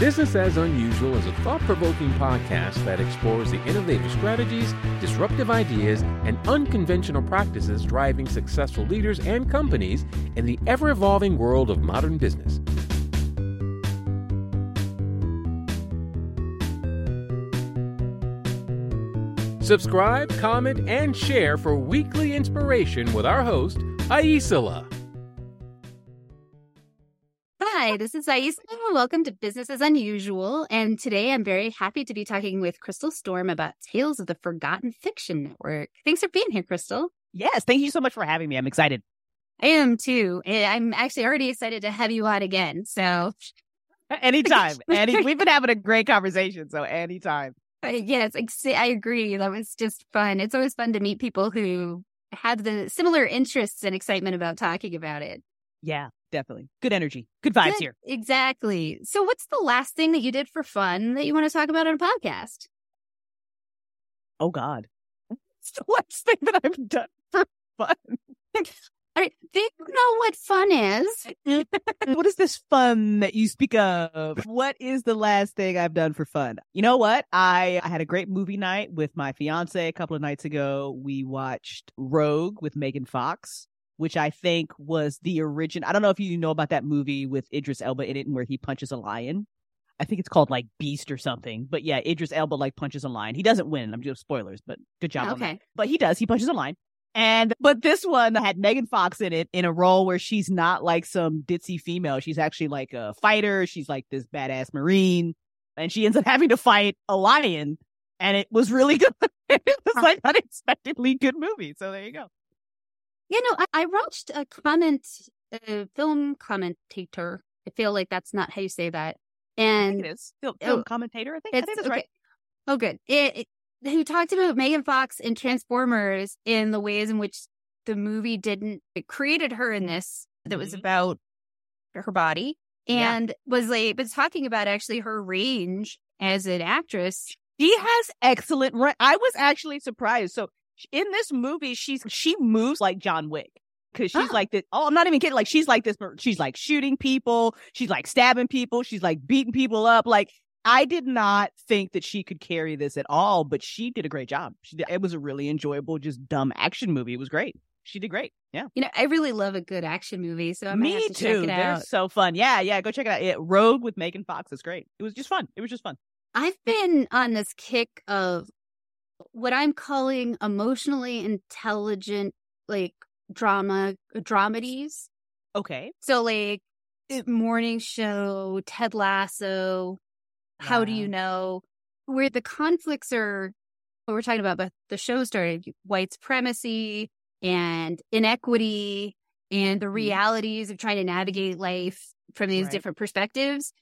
Business as Unusual is a thought provoking podcast that explores the innovative strategies, disruptive ideas, and unconventional practices driving successful leaders and companies in the ever evolving world of modern business. Subscribe, comment, and share for weekly inspiration with our host, Aisala. Hi, this is Aisla. Welcome to Business as Unusual. And today I'm very happy to be talking with Crystal Storm about Tales of the Forgotten Fiction Network. Thanks for being here, Crystal. Yes, thank you so much for having me. I'm excited. I am too. Eh, I'm actually already excited to have you on again. So, anytime. Any, we've been having a great conversation. So, anytime. Uh, yes, I agree. That was just fun. It's always fun to meet people who have the similar interests and excitement about talking about it. Yeah, definitely. Good energy. Good vibes Good. here. Exactly. So, what's the last thing that you did for fun that you want to talk about on a podcast? Oh, God. What's the last thing that I've done for fun? All right, they know what fun is. what is this fun that you speak of? What is the last thing I've done for fun? You know what? I, I had a great movie night with my fiance a couple of nights ago. We watched Rogue with Megan Fox which I think was the origin. I don't know if you know about that movie with Idris Elba in it and where he punches a lion. I think it's called like Beast or something. But yeah, Idris Elba like punches a lion. He doesn't win. I'm just spoilers, but good job. Okay. But he does. He punches a lion. And but this one had Megan Fox in it in a role where she's not like some ditzy female. She's actually like a fighter. She's like this badass marine, and she ends up having to fight a lion. And it was really good. it was like unexpectedly good movie. So there you go. You know, I, I watched a comment, a film commentator. I feel like that's not how you say that. And it is film, film oh, commentator. I think, I think that's okay. right. Oh, good. It, it, who talked about Megan Fox and Transformers in the ways in which the movie didn't it created her in this that was mm-hmm. about her body and yeah. was like was talking about actually her range as an actress. She has excellent. I was actually surprised. So in this movie, she's she moves like John Wick because she's oh. like this. Oh, I'm not even kidding. Like she's like this. She's like shooting people. She's like stabbing people. She's like beating people up. Like I did not think that she could carry this at all, but she did a great job. She did, it was a really enjoyable, just dumb action movie. It was great. She did great. Yeah. You know, I really love a good action movie, so I me to too. They're so fun. Yeah, yeah. Go check it out. Yeah, Rogue with Megan Fox is great. It was just fun. It was just fun. I've been on this kick of what I'm calling emotionally intelligent, like drama, dramedies. Okay. So, like, morning show, Ted Lasso, How Do You Know, where the conflicts are what we're talking about, but the show started white supremacy and inequity and the mm-hmm. realities of trying to navigate life from these right. different perspectives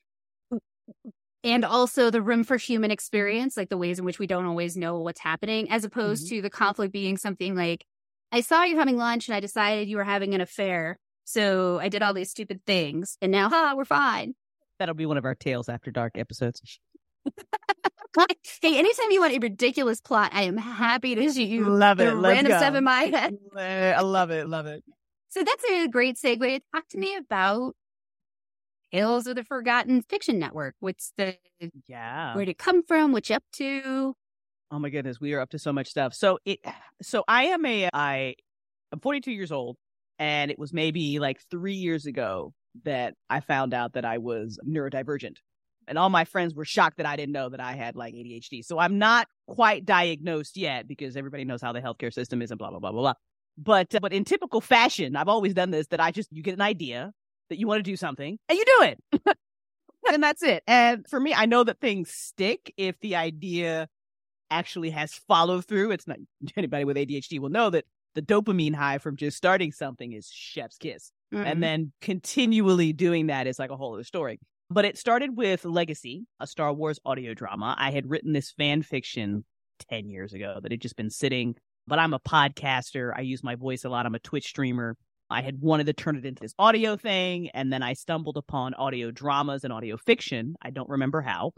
and also the room for human experience, like the ways in which we don't always know what's happening, as opposed mm-hmm. to the conflict being something like, I saw you having lunch and I decided you were having an affair. So I did all these stupid things and now, ha, we're fine. That'll be one of our Tales After Dark episodes. hey, anytime you want a ridiculous plot, I am happy to shoot you. Love it. Random go. stuff in my head. I love it. Love it. So that's a great segue. Talk to me about Tales of the Forgotten Fiction Network. What's the yeah? Where'd it come from? What you up to? Oh my goodness, we are up to so much stuff. So it, so I am a I, I'm 42 years old, and it was maybe like three years ago that I found out that I was neurodivergent, and all my friends were shocked that I didn't know that I had like ADHD. So I'm not quite diagnosed yet because everybody knows how the healthcare system is and blah blah blah blah blah. But uh, but in typical fashion, I've always done this that I just you get an idea that you want to do something and you do it. and that's it. And for me, I know that things stick if the idea actually has follow through. It's not anybody with ADHD will know that the dopamine high from just starting something is chef's kiss. Mm-hmm. And then continually doing that is like a whole other story. But it started with Legacy, a Star Wars audio drama. I had written this fan fiction 10 years ago that had just been sitting, but I'm a podcaster. I use my voice a lot. I'm a Twitch streamer. I had wanted to turn it into this audio thing, and then I stumbled upon audio dramas and audio fiction. I don't remember how.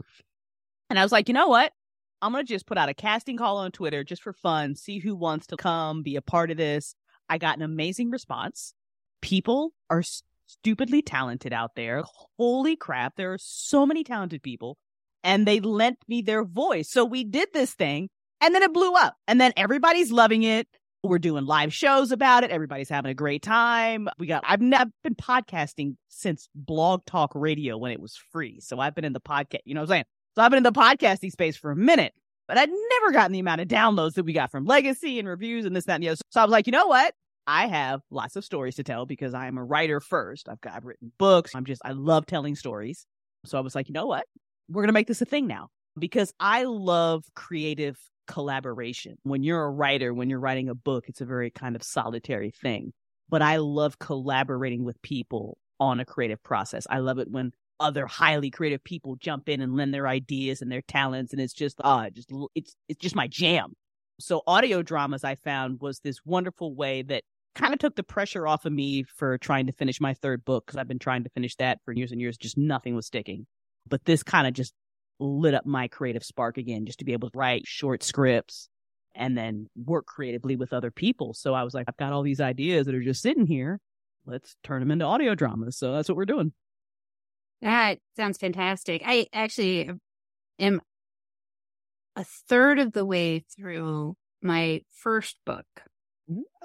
And I was like, you know what? I'm going to just put out a casting call on Twitter just for fun, see who wants to come, be a part of this. I got an amazing response. People are stupidly talented out there. Holy crap. There are so many talented people and they lent me their voice. So we did this thing and then it blew up and then everybody's loving it. We're doing live shows about it. Everybody's having a great time. We got, I've never been podcasting since blog talk radio when it was free. So I've been in the podcast, you know what I'm saying? So I've been in the podcasting space for a minute, but I'd never gotten the amount of downloads that we got from legacy and reviews and this, that, and the other. So I was like, you know what? I have lots of stories to tell because I am a writer first. I've got I've written books. I'm just I love telling stories. So I was like, you know what? We're gonna make this a thing now because I love creative collaboration. When you're a writer, when you're writing a book, it's a very kind of solitary thing. But I love collaborating with people on a creative process. I love it when other highly creative people jump in and lend their ideas and their talents and it's just ah just it's it's just my jam. So audio dramas I found was this wonderful way that kind of took the pressure off of me for trying to finish my third book because I've been trying to finish that for years and years just nothing was sticking. But this kind of just lit up my creative spark again, just to be able to write short scripts and then work creatively with other people. So I was like, I've got all these ideas that are just sitting here. Let's turn them into audio dramas. So that's what we're doing. That sounds fantastic. I actually am a third of the way through my first book.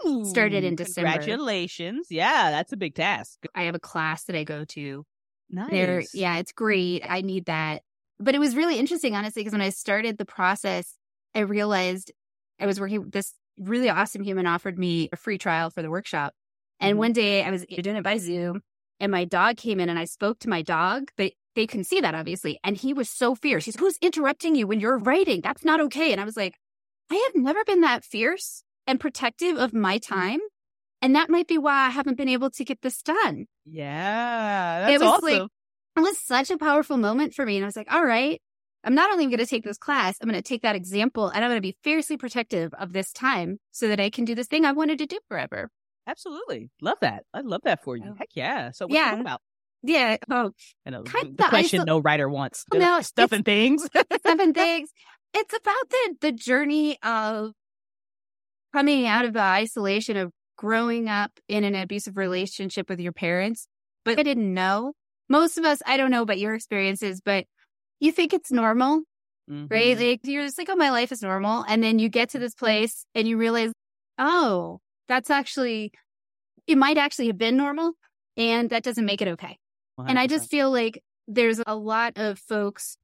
Ooh, Started in December. Congratulations. Yeah, that's a big task. I have a class that I go to. Nice. There, yeah, it's great. I need that but it was really interesting, honestly, because when I started the process, I realized I was working, this really awesome human offered me a free trial for the workshop. And mm-hmm. one day I was doing it by Zoom and my dog came in and I spoke to my dog, but they couldn't see that obviously. And he was so fierce. He's, who's interrupting you when you're writing? That's not okay. And I was like, I have never been that fierce and protective of my mm-hmm. time. And that might be why I haven't been able to get this done. Yeah. That's it was awesome. like, it was such a powerful moment for me. And I was like, all right, I'm not only going to take this class, I'm going to take that example and I'm going to be fiercely protective of this time so that I can do this thing I wanted to do forever. Absolutely. Love that. I love that for you. Oh. Heck yeah. So yeah. about? Yeah. Oh, I know kind the, the question isol- no writer wants. Oh, no, stuff and things. stuff and things. It's about the the journey of coming out of the isolation of growing up in an abusive relationship with your parents, but I didn't know most of us, I don't know about your experiences, but you think it's normal, mm-hmm. right? Like you're just like, oh, my life is normal. And then you get to this place and you realize, oh, that's actually, it might actually have been normal. And that doesn't make it okay. 100%. And I just feel like there's a lot of folks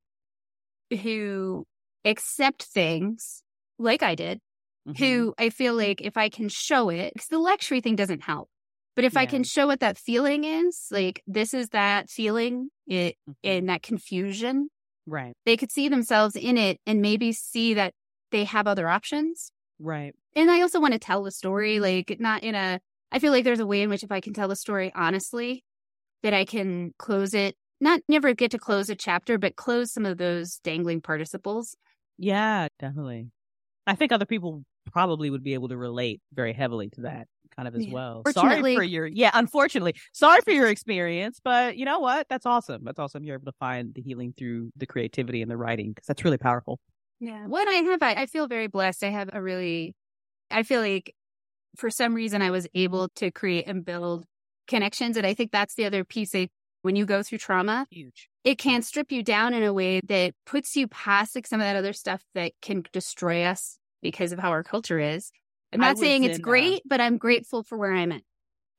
who accept things like I did, mm-hmm. who I feel like if I can show it, because the luxury thing doesn't help. But if yeah. I can show what that feeling is, like this is that feeling it mm-hmm. in that confusion, right? They could see themselves in it and maybe see that they have other options. Right. And I also want to tell the story, like not in a, I feel like there's a way in which if I can tell the story honestly, that I can close it, not never get to close a chapter, but close some of those dangling participles. Yeah, definitely. I think other people probably would be able to relate very heavily to that kind of as yeah. well. Sorry for your yeah, unfortunately. Sorry for your experience, but you know what? That's awesome. That's awesome. You're able to find the healing through the creativity and the writing because that's really powerful. Yeah. What I have I, I feel very blessed. I have a really I feel like for some reason I was able to create and build connections. And I think that's the other piece that when you go through trauma, huge. It can strip you down in a way that puts you past like some of that other stuff that can destroy us because of how our culture is. I'm not saying it's in, uh great, uh, but I'm grateful for where I'm at.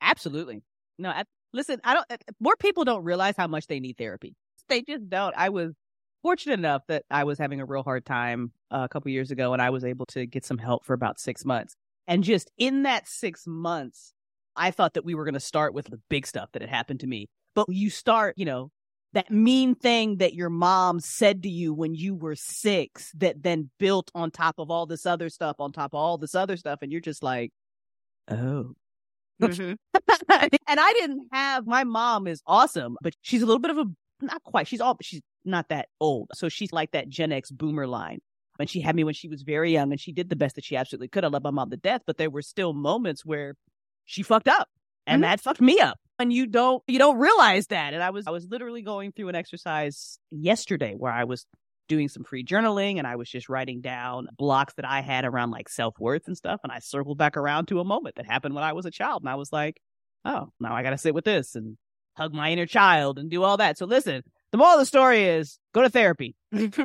Absolutely. No, I, listen, I don't, more people don't realize how much they need therapy. They just don't. I was fortunate enough that I was having a real hard time uh, a couple years ago and I was able to get some help for about six months. And just in that six months, I thought that we were going to start with the big stuff that had happened to me. But you start, you know, that mean thing that your mom said to you when you were six that then built on top of all this other stuff, on top of all this other stuff. And you're just like, oh. Mm-hmm. and I didn't have, my mom is awesome, but she's a little bit of a, not quite, she's all, she's not that old. So she's like that Gen X boomer line. And she had me when she was very young and she did the best that she absolutely could. I love my mom to death, but there were still moments where she fucked up and mm-hmm. that fucked me up and you don't you don't realize that and i was i was literally going through an exercise yesterday where i was doing some free journaling and i was just writing down blocks that i had around like self-worth and stuff and i circled back around to a moment that happened when i was a child and i was like oh now i gotta sit with this and hug my inner child and do all that. So listen, the moral of the story is go to therapy. I think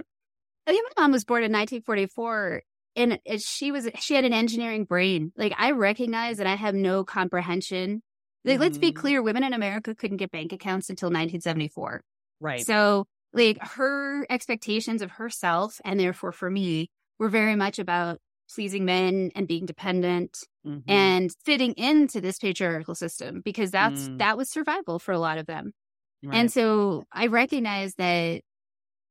my mom was born in 1944 and she was she had an engineering brain. Like I recognize that I have no comprehension. Like let's be mm-hmm. clear, women in America couldn't get bank accounts until 1974. Right. So like her expectations of herself and therefore for me were very much about pleasing men and being dependent mm-hmm. and fitting into this patriarchal system because that's mm. that was survival for a lot of them. Right. And so I recognize that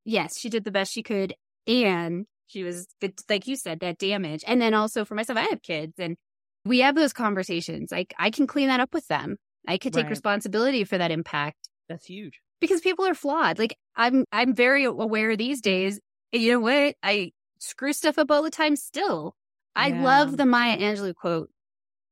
yes, she did the best she could and she was like you said that damage. And then also for myself I have kids and we have those conversations. Like I can clean that up with them. I could take right. responsibility for that impact. That's huge. Because people are flawed. Like I'm I'm very aware these days. You know what? I screw stuff up all the time still. I yeah. love the Maya Angelou quote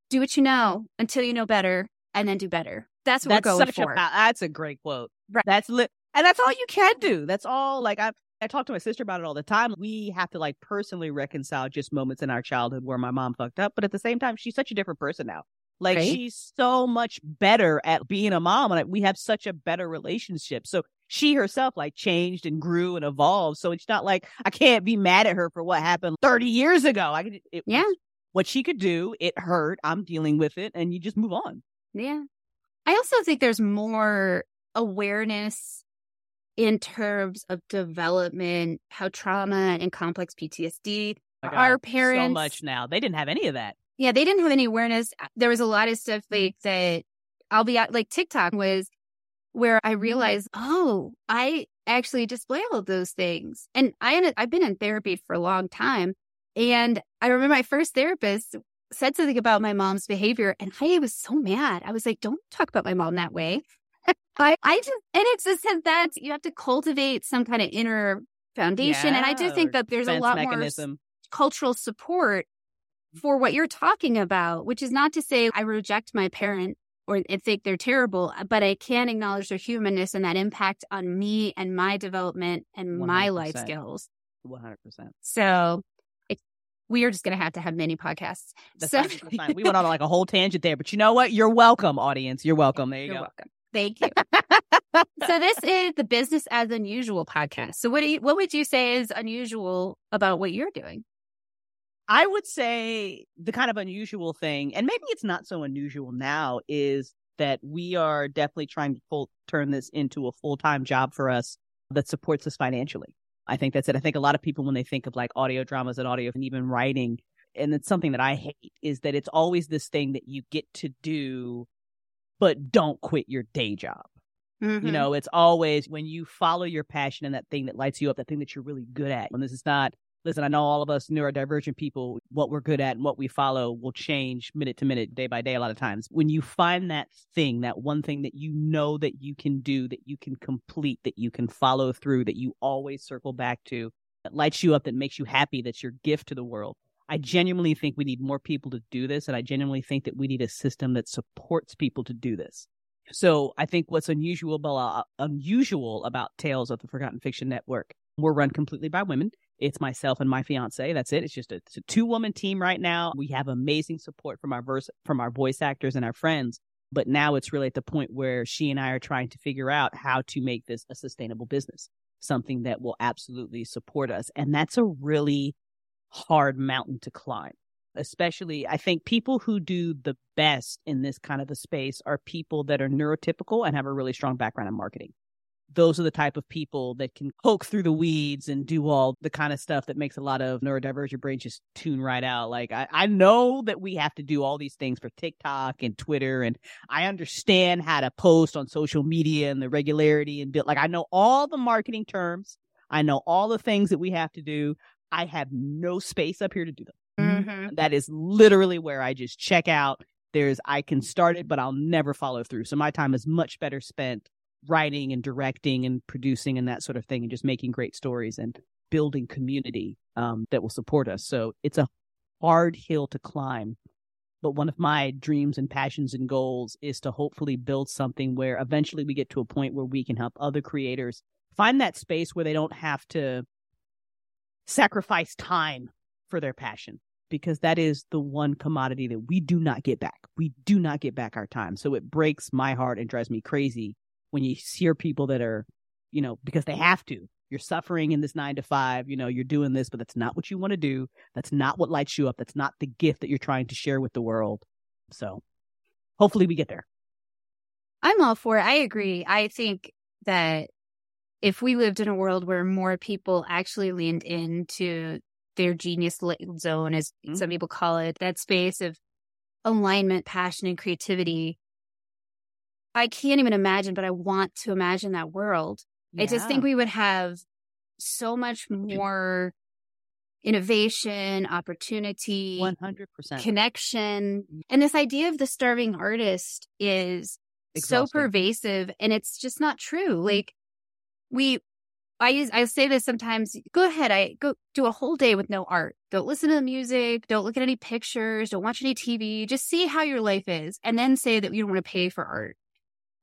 do what you know until you know better and then do better. That's what that's we're going for. A, that's a great quote. Right. That's lit. And that's all you can do. That's all like I I talk to my sister about it all the time. We have to like personally reconcile just moments in our childhood where my mom fucked up, but at the same time she's such a different person now. Like right? she's so much better at being a mom and we have such a better relationship. So she herself like changed and grew and evolved. So it's not like I can't be mad at her for what happened 30 years ago. I could, it, yeah. What she could do, it hurt. I'm dealing with it and you just move on. Yeah. I also think there's more awareness in terms of development, how trauma and complex PTSD. Oh our parents so much now. They didn't have any of that. Yeah, they didn't have any awareness. There was a lot of stuff like that. I'll be at like TikTok was where I mm-hmm. realized, oh, I actually display all of those things. And I I've been in therapy for a long time. And I remember my first therapist said something about my mom's behavior and I was so mad. I was like, don't talk about my mom that way. I, I just, and it's just that you have to cultivate some kind of inner foundation. Yeah, and I do think that there's a lot mechanism. more cultural support for what you're talking about, which is not to say I reject my parent or I think they're terrible, uh, but I can acknowledge their humanness and that impact on me and my development and 100%. my life skills. 100%. So it, we are just going to have to have many podcasts. That's so, fine, fine. We went on like a whole tangent there, but you know what? You're welcome, audience. You're welcome. There you You're go. welcome. Thank you. so this is the business as unusual podcast. So what do you, what would you say is unusual about what you're doing? I would say the kind of unusual thing, and maybe it's not so unusual now, is that we are definitely trying to full, turn this into a full time job for us that supports us financially. I think that's it. I think a lot of people, when they think of like audio dramas and audio and even writing, and it's something that I hate, is that it's always this thing that you get to do, but don't quit your day job. Mm-hmm. You know, it's always when you follow your passion and that thing that lights you up, that thing that you're really good at. And this is not listen, I know all of us neurodivergent people, what we're good at and what we follow will change minute to minute, day by day, a lot of times. When you find that thing, that one thing that you know that you can do, that you can complete, that you can follow through, that you always circle back to, that lights you up, that makes you happy, that's your gift to the world. I genuinely think we need more people to do this. And I genuinely think that we need a system that supports people to do this. So I think what's unusual about, uh, unusual about Tales of the Forgotten Fiction Network, we're run completely by women. It's myself and my fiance. That's it. It's just a, a two woman team right now. We have amazing support from our verse, from our voice actors and our friends. But now it's really at the point where she and I are trying to figure out how to make this a sustainable business, something that will absolutely support us. And that's a really hard mountain to climb. Especially, I think people who do the best in this kind of a space are people that are neurotypical and have a really strong background in marketing those are the type of people that can poke through the weeds and do all the kind of stuff that makes a lot of neurodivergent brains just tune right out. Like I, I know that we have to do all these things for TikTok and Twitter and I understand how to post on social media and the regularity and build like I know all the marketing terms. I know all the things that we have to do. I have no space up here to do them. Mm-hmm. That is literally where I just check out. There's I can start it, but I'll never follow through. So my time is much better spent writing and directing and producing and that sort of thing and just making great stories and building community um, that will support us. So it's a hard hill to climb. But one of my dreams and passions and goals is to hopefully build something where eventually we get to a point where we can help other creators find that space where they don't have to sacrifice time for their passion. because that is the one commodity that we do not get back. We do not get back our time. So it breaks my heart and drives me crazy when you hear people that are, you know, because they have to. You're suffering in this nine to five, you know, you're doing this, but that's not what you want to do. That's not what lights you up. That's not the gift that you're trying to share with the world. So hopefully we get there. I'm all for it. I agree. I think that if we lived in a world where more people actually leaned into their genius zone, as mm-hmm. some people call it, that space of alignment, passion, and creativity, I can't even imagine, but I want to imagine that world. Yeah. I just think we would have so much more innovation, opportunity, 100% connection. Mm. And this idea of the starving artist is Exhausting. so pervasive and it's just not true. Mm. Like we I use I say this sometimes, go ahead, I go do a whole day with no art. Don't listen to the music, don't look at any pictures, don't watch any TV, just see how your life is and then say that you don't want to pay for art.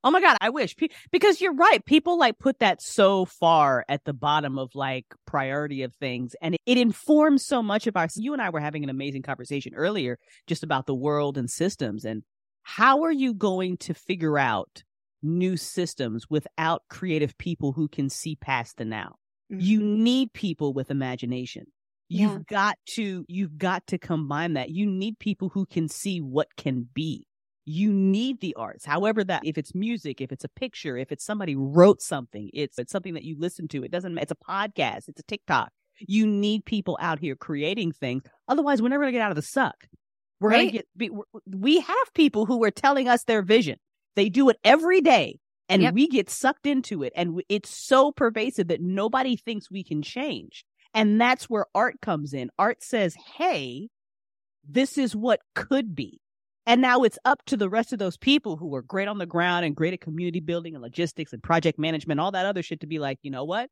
Oh my God, I wish because you're right. People like put that so far at the bottom of like priority of things and it, informs so much of our, you and I were having an amazing conversation earlier just about the world and systems and how are you going to figure out new systems without creative people who can see past the now? Mm-hmm. You need people with imagination. You've yeah. got to, you've got to combine that. You need people who can see what can be you need the arts. However, that if it's music, if it's a picture, if it's somebody wrote something, it's, it's something that you listen to. It doesn't, it's a podcast, it's a TikTok. You need people out here creating things. Otherwise, we're never going to get out of the suck. We're right? going to get, we have people who are telling us their vision. They do it every day and yep. we get sucked into it. And it's so pervasive that nobody thinks we can change. And that's where art comes in. Art says, Hey, this is what could be. And now it's up to the rest of those people who are great on the ground and great at community building and logistics and project management, all that other shit to be like, you know what?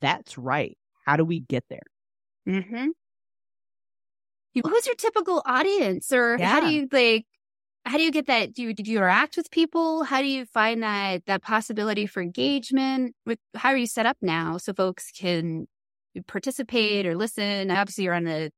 That's right. How do we get there? Mm-hmm. Who's your typical audience or yeah. how do you like, how do you get that? Do you, did you interact with people? How do you find that, that possibility for engagement with, how are you set up now so folks can participate or listen? Obviously you're on the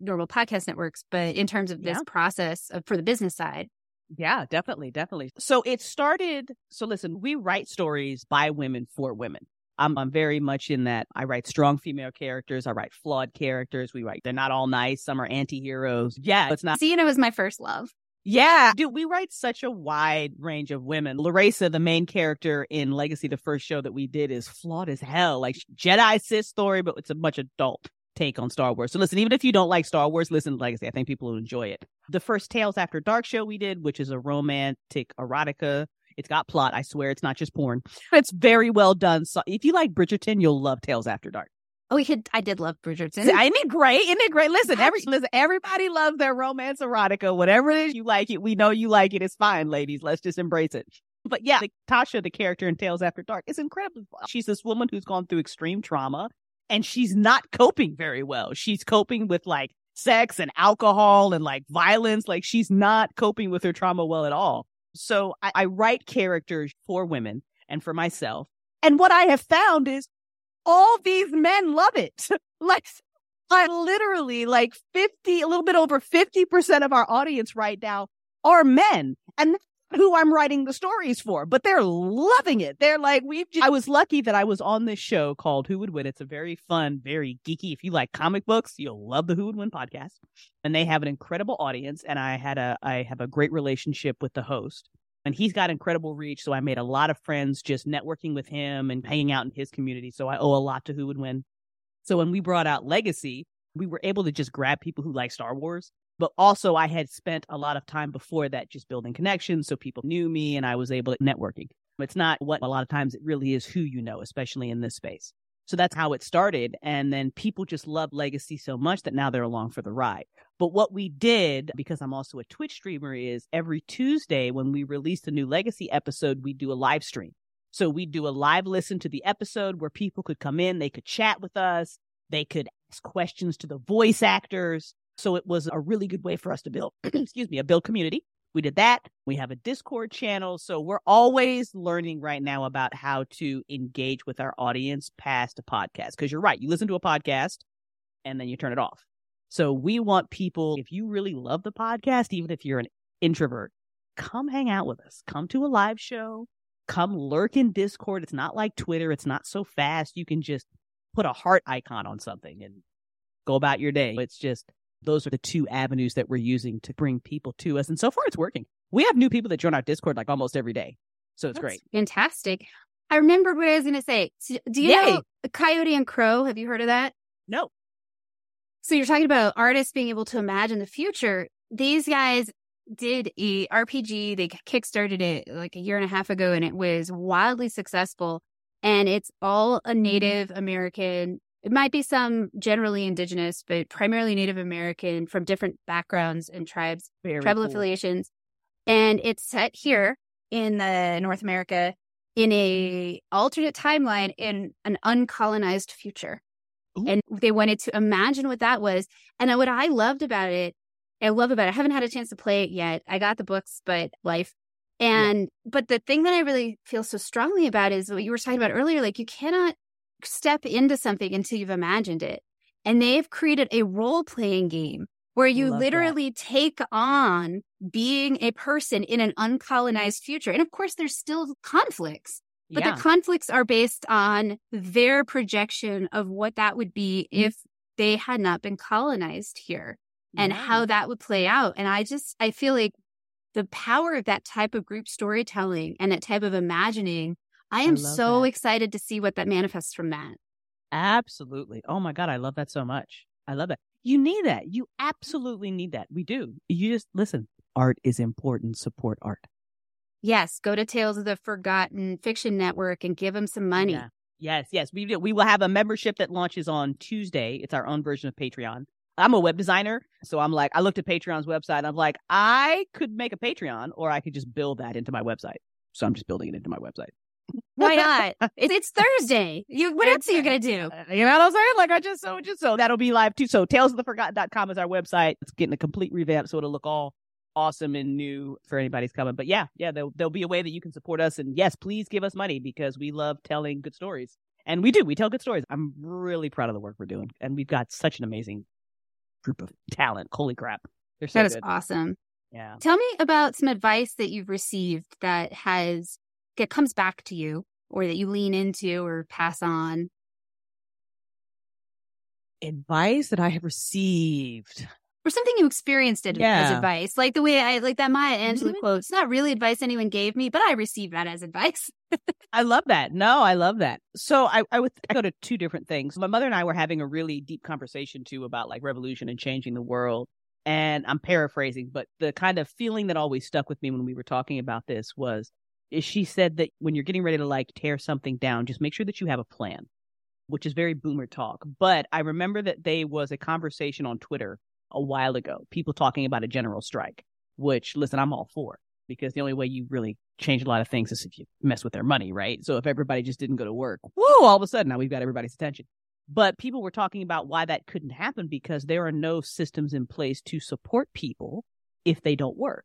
normal podcast networks, but in terms of this yeah. process of, for the business side. Yeah, definitely, definitely. So it started. So listen, we write stories by women for women. I'm, I'm very much in that. I write strong female characters. I write flawed characters. We write, they're not all nice. Some are anti-heroes. Yeah, it's not. Sienna was my first love. Yeah, dude, we write such a wide range of women. Larissa, the main character in Legacy, the first show that we did, is flawed as hell. Like Jedi Sith story, but it's a much adult take on Star Wars. So listen, even if you don't like Star Wars, listen to Legacy. I think people will enjoy it. The first Tales After Dark show we did, which is a romantic erotica. It's got plot. I swear it's not just porn. It's very well done. So if you like Bridgerton, you'll love Tales After Dark. Oh, we could. I did love Bridgerton. Isn't it great? Isn't it great? Listen, every listen. Everybody loves their romance erotica. Whatever it is, you like it. We know you like it. It's fine, ladies. Let's just embrace it. But yeah, Tasha, the character in Tales After Dark, is incredible. She's this woman who's gone through extreme trauma and she's not coping very well. She's coping with like sex and alcohol and like violence. Like she's not coping with her trauma well at all. So I, I write characters for women and for myself. And what I have found is all these men love it. like I literally like 50, a little bit over 50% of our audience right now are men. And who I'm writing the stories for, but they're loving it. They're like, we've, just... I was lucky that I was on this show called Who Would Win. It's a very fun, very geeky. If you like comic books, you'll love the Who Would Win podcast. And they have an incredible audience. And I had a, I have a great relationship with the host and he's got incredible reach. So I made a lot of friends just networking with him and hanging out in his community. So I owe a lot to Who Would Win. So when we brought out Legacy, we were able to just grab people who like Star Wars but also, I had spent a lot of time before that just building connections. So people knew me and I was able to networking. It's not what a lot of times it really is who you know, especially in this space. So that's how it started. And then people just love Legacy so much that now they're along for the ride. But what we did, because I'm also a Twitch streamer, is every Tuesday when we release a new Legacy episode, we do a live stream. So we do a live listen to the episode where people could come in, they could chat with us, they could ask questions to the voice actors. So it was a really good way for us to build, excuse me, a build community. We did that. We have a Discord channel. So we're always learning right now about how to engage with our audience past a podcast. Cause you're right. You listen to a podcast and then you turn it off. So we want people, if you really love the podcast, even if you're an introvert, come hang out with us. Come to a live show. Come lurk in Discord. It's not like Twitter. It's not so fast. You can just put a heart icon on something and go about your day. It's just those are the two avenues that we're using to bring people to us. And so far it's working. We have new people that join our Discord like almost every day. So it's That's great. Fantastic. I remembered what I was going to say. So, do you Yay. know Coyote and Crow? Have you heard of that? No. So you're talking about artists being able to imagine the future. These guys did a RPG. They kickstarted it like a year and a half ago, and it was wildly successful. And it's all a mm-hmm. Native American. It might be some generally indigenous, but primarily Native American from different backgrounds and tribes, Very tribal cool. affiliations. And it's set here in the North America in a alternate timeline in an uncolonized future. Ooh. And they wanted to imagine what that was. And what I loved about it, I love about it, I haven't had a chance to play it yet. I got the books, but life. And, but the thing that I really feel so strongly about is what you were talking about earlier. Like, you cannot step into something until you've imagined it. And they've created a role playing game where you Love that. literally take on being a person in an uncolonized future. And of course, there's still conflicts, but yeah. the conflicts are based on their projection of what that would be Mm-hmm. if they had not been colonized here and Yeah. how that would play out. And I just, I feel like the power of that type of group storytelling and that type of imagining, I am love so that. excited to see what that manifests from that. Absolutely. Oh my God. I love that so much. I love that. You need that. You absolutely need that. We do. You just listen. Art is important. Support art. Yes, go to Tales of the Forgotten Fiction Network and give them some money. Yeah. Yes, yes. We do. We will have a membership that launches on Tuesday. It's our own version of Patreon. I'm a web designer, so I'm like, I looked at Patreon's website. And I'm like, I could make a Patreon, or I could just build that into my website. So I'm just building it into my website. Why not? It- it's Thursday. You, what else are you going to do? Uh, You know what I'm saying? Like I just so just so that'll be live too. So talesoftheforgotten.com is our website. It's getting a complete revamp, so it'll look all awesome and new for anybody's coming. But yeah, yeah, there'll, there'll be a way that you can support us. And yes, please give us money because we love telling good stories. And we do. We tell good stories. I'm really proud of the work we're doing. And we've got such an amazing group of talent. Holy crap. They're so That is good. awesome. Yeah. Tell me about some advice that you've received that has that comes back to you or that you lean into or pass on. Advice that I have received. Or something you experienced it as advice. Like the way I like that Maya Angelou Mhm. quote. It's not really advice anyone gave me, but I received that as advice. I love that. No, I love that. So I, I would I go to two different things. My mother and I were having a really deep conversation too about like revolution and changing the world. And I'm paraphrasing, but the kind of feeling that always stuck with me when we were talking about this was is she said that when you're getting ready to like tear something down, just make sure that you have a plan, which is very boomer talk. But I remember that there was a conversation on Twitter a while ago, people talking about a general strike, which listen, I'm all for because the only way you really change a lot of things is if you mess with their money, right? So if everybody just didn't go to work, whoa, all of a sudden now we've got everybody's attention. But people were talking about why that couldn't happen because there are no systems in place to support people if they don't work.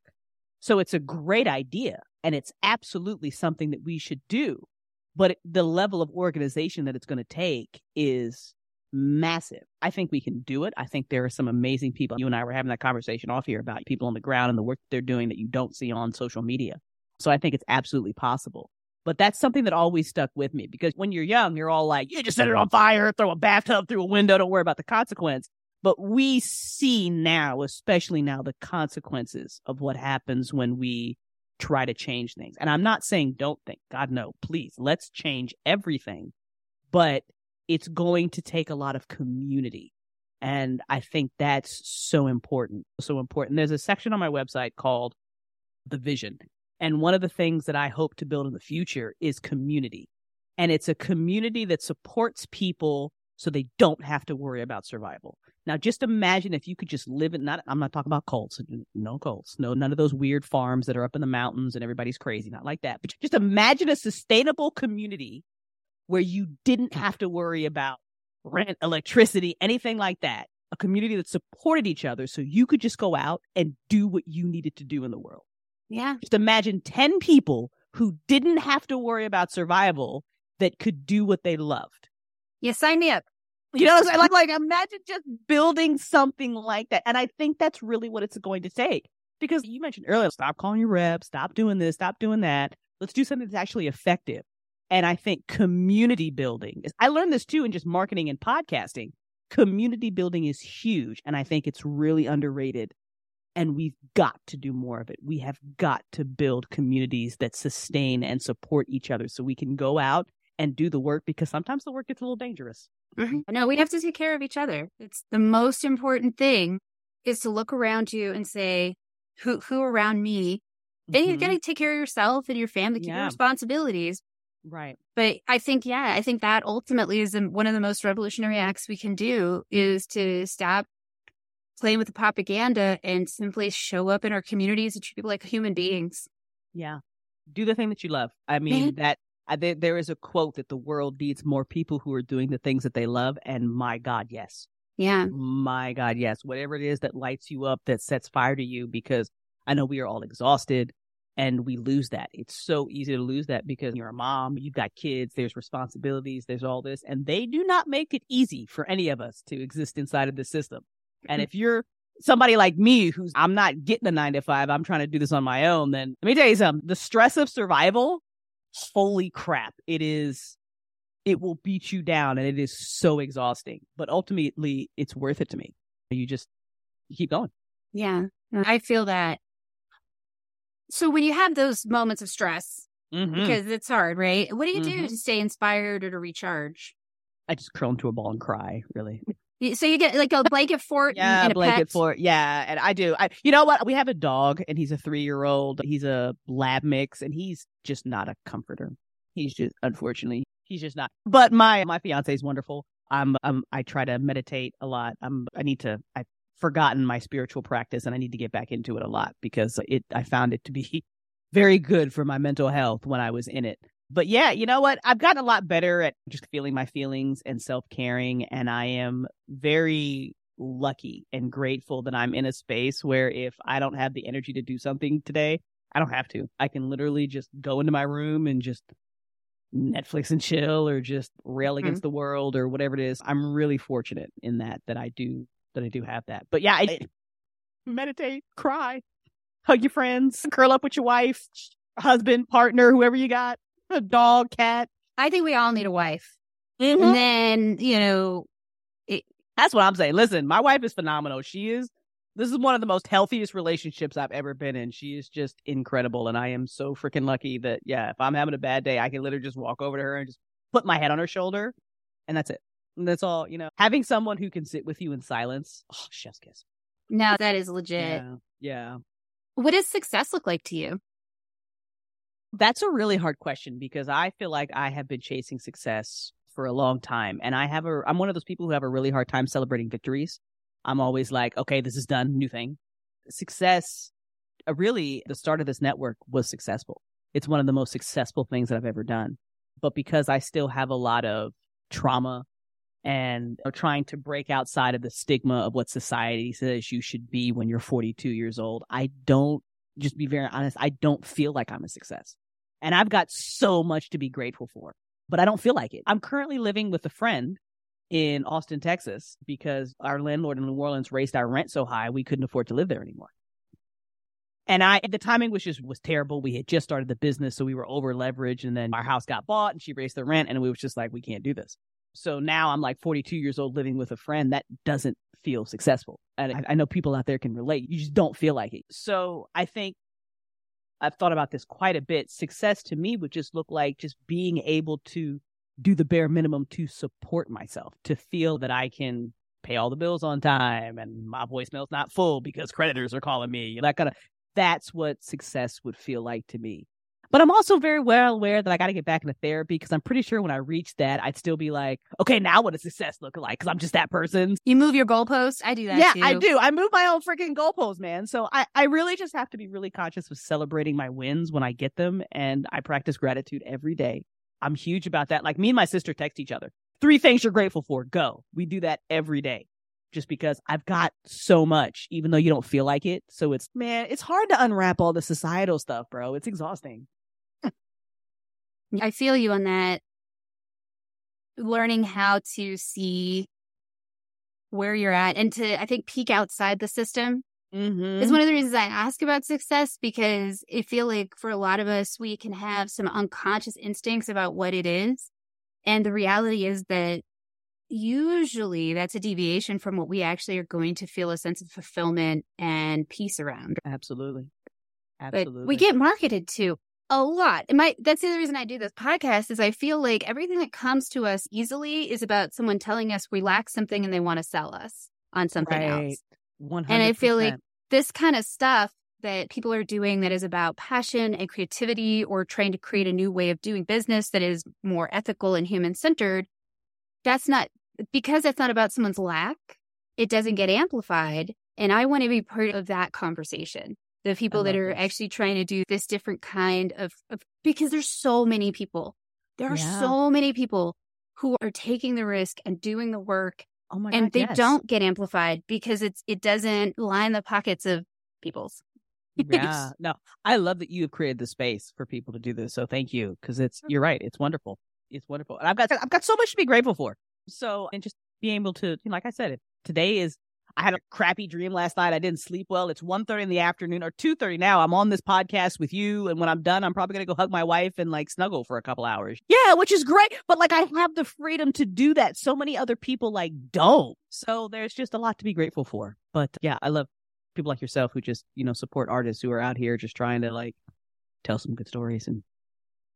So it's a great idea and it's absolutely something that we should do. But the level of organization that it's going to take is massive. I think we can do it. I think there are some amazing people. You and I were having that conversation off here about people on the ground and the work they're doing that you don't see on social media. So I think it's absolutely possible. But that's something that always stuck with me because when you're young, you're all like, you just set it on fire, throw a bathtub through a window, don't worry about the consequence. But we see now, especially now, the consequences of what happens when we try to change things. And I'm not saying don't think, God, no, please, let's change everything. But it's going to take a lot of community. And I think that's so important. So important. There's a section on my website called The Vision. And one of the things that I hope to build in the future is community. And it's a community that supports people so they don't have to worry about survival. Now, just imagine if you could just live in not, I'm not talking about cults, no cults, no, none of those weird farms that are up in the mountains and everybody's crazy, not like that. But just imagine a sustainable community where you didn't hmm. have to worry about rent, electricity, anything like that. A community that supported each other so you could just go out and do what you needed to do in the world. Yeah. Just imagine 10 people who didn't have to worry about survival that could do what they loved. Yeah. Sign me up. You know I'm? Like, like imagine just building something like that. And I think that's really what it's going to take. Because you mentioned earlier, stop calling your reps, stop doing this, stop doing that. Let's do something that's actually effective. And I think community building is, I learned this too in just marketing and podcasting. Community building is huge. And I think it's really underrated. And we've got to do more of it. We have got to build communities that sustain and support each other so we can go out and do the work because sometimes the work gets a little dangerous. Mm-hmm. No, we have to take care of each other. It's the most important thing is to look around you and say, who who around me? Then mm-hmm. you got to take care of yourself and your family, keep yeah. your responsibilities. Right. But I think, yeah, I think that ultimately is one of the most revolutionary acts we can do is to stop playing with the propaganda and simply show up in our communities and treat people like human beings. Yeah. Do the thing that you love. I mean, that I, there, there is a quote that the world needs more people who are doing the things that they love. And my God, yes. Yeah. My God, yes. Whatever it is that lights you up, that sets fire to you, because I know we are all exhausted and we lose that. It's so easy to lose that because you're a mom, you've got kids, there's responsibilities, there's all this, and they do not make it easy for any of us to exist inside of the system. And mm-hmm. if you're somebody like me who's I'm not getting a nine to five, I'm trying to do this on my own, then let me tell you something. The stress of survival, holy crap, it is it will beat you down and it is so exhausting. But ultimately it's worth it to me. You just you keep going. Yeah. I feel that so when you have those moments of stress, mm-hmm. because it's hard, right? What do you mm-hmm. do to stay inspired or to recharge? I just curl into a ball and cry, really. So you get like a blanket fort, yeah, and, a blanket pet? fort, yeah. And I do. I, you know what? We have a dog, and he's a three-year-old. He's a lab mix, and he's just not a comforter. He's just, unfortunately, he's just not. But my my fiance is wonderful. I'm, I'm I try to meditate a lot. I'm I need to I've forgotten my spiritual practice and I need to get back into it a lot because it I found it to be very good for my mental health when I was in it. But yeah, you know what? I've gotten a lot better at just feeling my feelings and self-caring and I am very lucky and grateful that I'm in a space where if I don't have the energy to do something today, I don't have to. I can literally just go into my room and just Netflix and chill or just rail mm-hmm. against the world or whatever it is. I'm really fortunate in that that I do that I do have that. But yeah, I meditate, cry, hug your friends, curl up with your wife, husband, partner, whoever you got, a dog, cat. I think we all need a wife. Mm-hmm. And then, you know, it, that's what I'm saying. Listen, my wife is phenomenal. She is, this is one of the most healthiest relationships I've ever been in. She is just incredible. And I am so freaking lucky that, yeah, if I'm having a bad day, I can literally just walk over to her and just put my head on her shoulder. And that's it. That's all, you know, having someone who can sit with you in silence. Oh, chef's kiss. No, that is legit. Yeah. yeah. What does success look like to you? That's a really hard question because I feel like I have been chasing success for a long time. And I have a, I'm one of those people who have a really hard time celebrating victories. I'm always like, okay, this is done, new thing. Success, uh, really, the start of this network was successful. It's one of the most successful things that I've ever done. But because I still have a lot of trauma and trying to break outside of the stigma of what society says you should be when you're 42 years old. I don't, just be very honest, I don't feel like I'm a success. And I've got so much to be grateful for, but I don't feel like it. I'm currently living with a friend in Austin, Texas, because our landlord in New Orleans raised our rent so high we couldn't afford to live there anymore. And I, the timing was just was terrible. We had just started the business, so we were over leveraged, and then our house got bought, and she raised the rent, and we was just like, we can't do this. So now I'm like 42 years old living with a friend that doesn't feel successful. And I, I know people out there can relate. You just don't feel like it. So I think I've thought about this quite a bit. Success to me would just look like just being able to do the bare minimum to support myself, to feel that I can pay all the bills on time and my voicemail's not full because creditors are calling me. That kind of, that's what success would feel like to me. But I'm also very well aware that I got to get back into therapy because I'm pretty sure when I reach that, I'd still be like, okay, now what does success look like? Because I'm just that person. You move your goalposts. I do that. Yeah, too. I do. I move my own freaking goalposts, man. So I, I really just have to be really conscious of celebrating my wins when I get them. And I practice gratitude every day. I'm huge about that. Like me and my sister text each other. Three things you're grateful for. Go. We do that every day just because I've got so much, even though you don't feel like it. So it's, man, it's hard to unwrap all the societal stuff, bro. It's exhausting. I feel you on that. Learning how to see where you're at and to, I think, peek outside the system Mm-hmm. is one of the reasons I ask about success because I feel like for a lot of us, we can have some unconscious instincts about what it is. And the reality is that usually that's a deviation from what we actually are going to feel a sense of fulfillment and peace around. Absolutely. But Absolutely. we get marketed to a lot. And my that's the other reason I do this podcast is I feel like everything that comes to us easily is about someone telling us we lack something and they want to sell us on something Right. else. 100%. And I feel like this kind of stuff that people are doing that is about passion and creativity or trying to create a new way of doing business that is more ethical and human centered, that's not because that's not about someone's lack, it doesn't get amplified. And I want to be part of that conversation. The people that are this. actually trying to do this different kind of, of because there's so many people. There are Yeah. so many people who are taking the risk and doing the work oh my God. and God, they yes. don't get amplified because it's it doesn't line the pockets of people's. yeah. No, I love that you have created the space for people to do this. So thank you. Cause it's, you're right. It's wonderful. It's wonderful. And I've got, I've got so much to be grateful for. So, and just being able to, like I said, today is, I had a crappy dream last night. I didn't sleep well. It's 1.30 in the afternoon or 2.30 now. I'm on this podcast with you. And when I'm done, I'm probably going to go hug my wife and like snuggle for a couple hours. Yeah, which is great. But like I have the freedom to do that. So many other people like don't. So there's just a lot to be grateful for. But yeah, I love people like yourself who just, you know, support artists who are out here just trying to like tell some good stories and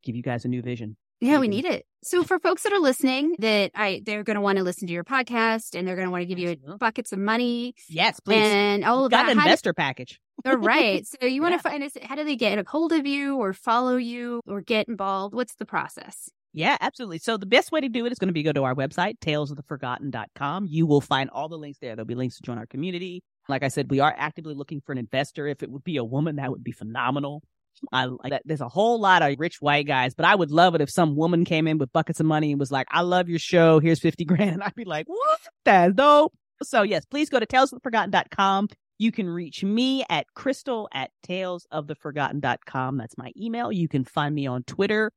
give you guys a new vision. Yeah, we Mhm. need it. So for folks that are listening, that I they're going to want to listen to your podcast and they're going to want to give you buckets of money Yes, please. and all of Got that. How do- investor package. all right. So you want Yeah. to find us? How do they get a hold of you or follow you or get involved? What's the process? Yeah, absolutely. So the best way to do it is going to be go to our website, talesoftheforgotten.com. You will find all the links there. There'll be links to join our community. Like I said, we are actively looking for an investor. If it would be a woman, that would be phenomenal. I. There's a whole lot of rich white guys, but I would love it if some woman came in with buckets of money and was like, I love your show. Here's 50 grand. And I'd be like, what? That's dope. So yes, please go to talesoftheforgotten.com. You can reach me at crystal at talesoftheforgotten.com. That's my email. You can find me on Twitter,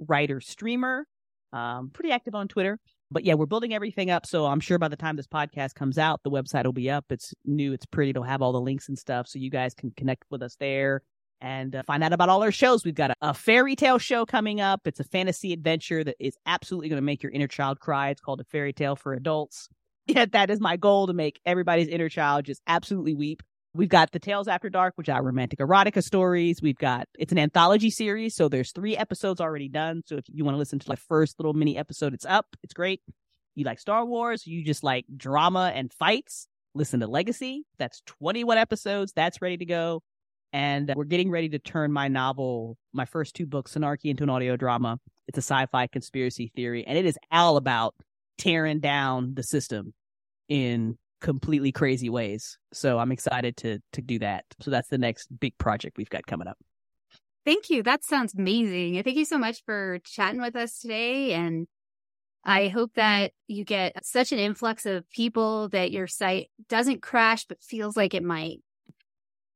writer streamer. Um, pretty active on Twitter. But yeah, we're building everything up. So I'm sure by the time this podcast comes out, the website will be up. It's new, it's pretty. It'll have all the links and stuff. So you guys can connect with us there and uh, find out about all our shows. We've got a, a fairy tale show coming up. It's a fantasy adventure that is absolutely going to make your inner child cry. It's called A Fairy Tale for Adults. Yeah, that is my goal to make everybody's inner child just absolutely weep. We've got the Tales After Dark, which are romantic erotica stories. We've got it's an anthology series, so there's three episodes already done. So if you want to listen to the first little mini episode, it's up. It's great. You like Star Wars, you just like drama and fights. Listen to Legacy. That's 21 episodes. That's ready to go. And we're getting ready to turn my novel, my first two books, Synarchy, into an audio drama. It's a sci-fi conspiracy theory, and it is all about tearing down the system in completely crazy ways. So I'm excited to to do that. So that's the next big project we've got coming up. Thank you. That sounds amazing. Thank you so much for chatting with us today. And I hope that you get such an influx of people that your site doesn't crash, but feels like it might.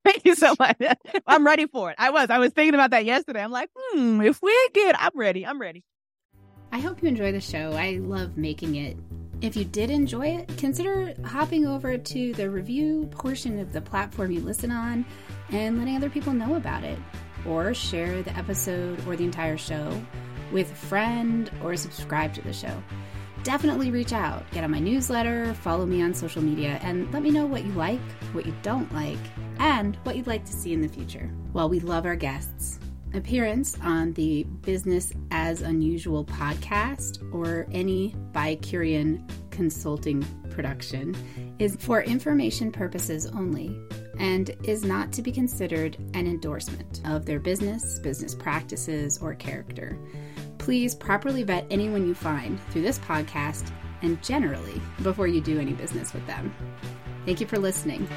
Thank you so much. I'm ready for it. I was. I was thinking about that yesterday. I'm like, hmm, if we get, I'm ready. I'm ready. I hope you enjoy the show. I love making it. If you did enjoy it, consider hopping over to the review portion of the platform you listen on and letting other people know about it. Or share the episode or the entire show with a friend or subscribe to the show. Definitely reach out, get on my newsletter, follow me on social media, and let me know what you like, what you don't like, and what you'd like to see in the future. Well, we love our guests appearance on the Business as Unusual podcast or any BiCurean consulting production is for information purposes only and is not to be considered an endorsement of their business, business practices, or character. Please properly vet anyone you find through this podcast and generally before you do any business with them. Thank you for listening.